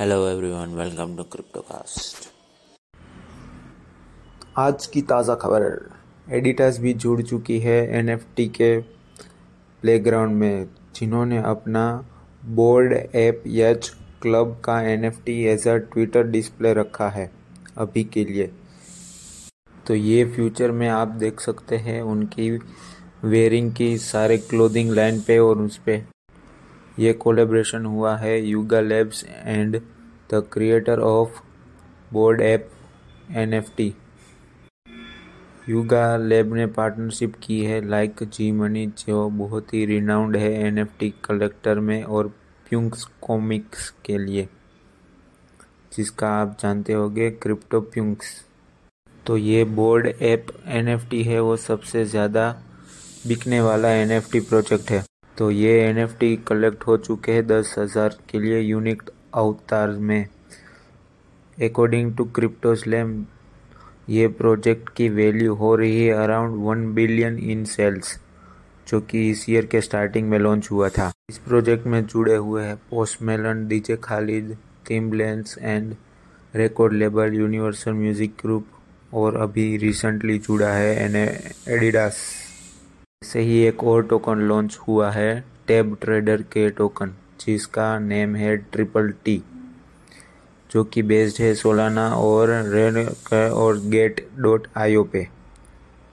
Hello everyone welcome to Cryptocast आज की ताज़ा खबर। एडिटास भी जुड़ चुकी है एनएफटी के प्लेग्राउंड में, जिन्होंने अपना बोर्ड ऐप यच क्लब का NFT as a Twitter display रखा है अभी के लिए। तो ये फ्यूचर में आप देख सकते हैं उनकी वेयरिंग की सारे क्लोथिंग लाइन पे और उस पर ये कोलेब्रेशन हुआ है Yuga Labs and the creator of Bored Ape NFT Yuga Lab ने पार्टनरशिप की है लाइक जी मनी जो बहुत ही रिनाउंड है एनएफटी कलेक्टर में और प्यूंक्स कॉमिक्स के लिए, जिसका आप जानते होंगे क्रिप्टो प्यूंक्स तो ये बोर्ड ऐप एनएफटी है, वो सबसे ज़्यादा बिकने वाला एनएफटी प्रोजेक्ट है। तो ये एनएफटी कलेक्ट हो चुके हैं दस हज़ार के लिए यूनिक अवतार में। अकॉर्डिंग टू क्रिप्टो स्लैम ये प्रोजेक्ट की वैल्यू हो रही है around one billion in sales जो कि इस ईयर के स्टार्टिंग में लॉन्च हुआ था। इस प्रोजेक्ट में जुड़े हुए हैं Post Malone DJ Khaled lens and record label Universal Music Group और अभी रिसेंटली जुड़ा है एन एडिडास ऐसे ही एक और टोकन लॉन्च हुआ है टैब ट्रेडर के टोकन जिसका नेम है ट्रिपल टी जो कि बेस्ड है सोलाना और रेड और गेट डॉट आईओ पे,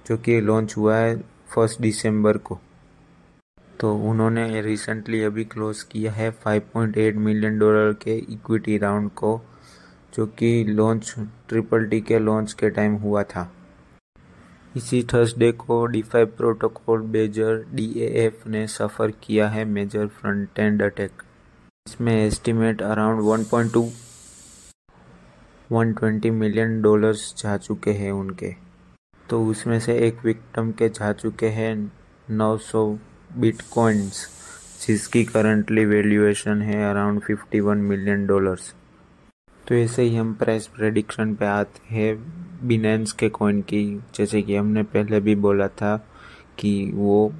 जो कि लॉन्च हुआ है फ़र्स्ट दिसंबर को। तो उन्होंने रिसेंटली अभी क्लोज किया है 5.8 मिलियन डॉलर के इक्विटी राउंड को, जो कि लॉन्च ट्रिपल टी के लॉन्च के टाइम हुआ था। इसी थर्सडे को डीफाई प्रोटोकॉल बेजर डीएएफ ने सफ़र किया है मेजर फ्रंट एंड अटैक। इसमें एस्टिमेट अराउंड 1.2 120 मिलियन डॉलर्स जा चुके हैं उनके। तो उसमें से एक विक्टम के जा चुके हैं 900 बिटकॉइंस, जिसकी करंटली वैल्यूएशन है अराउंड 51 मिलियन डॉलर्स। तो ऐसे ही हम प्राइस प्रेडिक्शन पे आते हैं। बिनेंस के कॉइन की, जैसे कि हमने पहले भी बोला था कि वो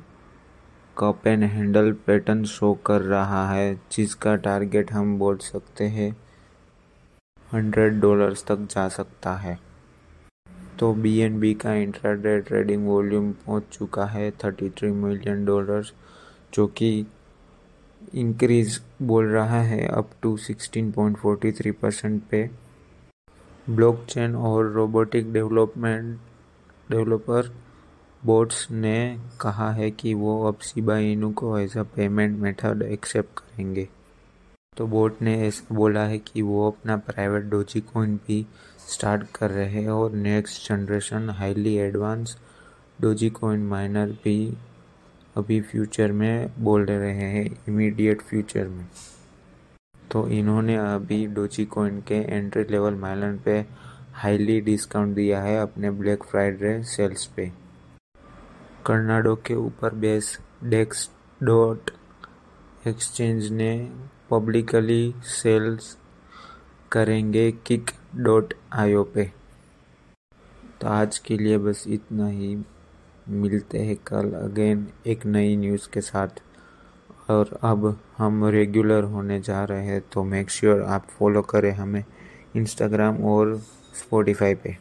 cup and handle pattern show कर रहा है, जिसका टारगेट हम बोल सकते हैं हंड्रेड डॉलर्स तक जा सकता है। तो बी का इंट्राडे ट्रेडिंग वॉल्यूम पहुँच चुका है थर्टी थ्री मिलियन डॉलर्स जो कि इंक्रीज बोल रहा है up to sixteen point forty three percent पे। ब्लॉकचेन और रोबोटिक डेवलपमेंट डेवलपर बोट्स ने कहा है कि वो अब शिबा इनू को as a payment method accept करेंगे। तो बोट ने ऐसा बोला है कि वो अपना प्राइवेट डोजी कॉइन भी स्टार्ट कर रहे हैं और next generation highly advance Dogecoin miner भी अभी फ्यूचर में बोल रहे हैं इमीडिएट फ्यूचर में। तो इन्होंने अभी डोची कॉइन के एंट्री लेवल माइलन पे हाईली डिस्काउंट दिया है अपने ब्लैक फ्राइडे सेल्स पे। कर्नाडो के ऊपर बेस डेक्स डॉट एक्सचेंज ने पब्लिकली सेल्स करेंगे किक डॉट आयो पे। तो आज के लिए बस इतना ही। मिलते हैं कल अगेन एक नई न्यूज़ के साथ। और अब हम रेगुलर होने जा रहे हैं तो मेक श्योर sure आप फॉलो करें हमें इंस्टाग्राम और स्पॉटिफाई पे।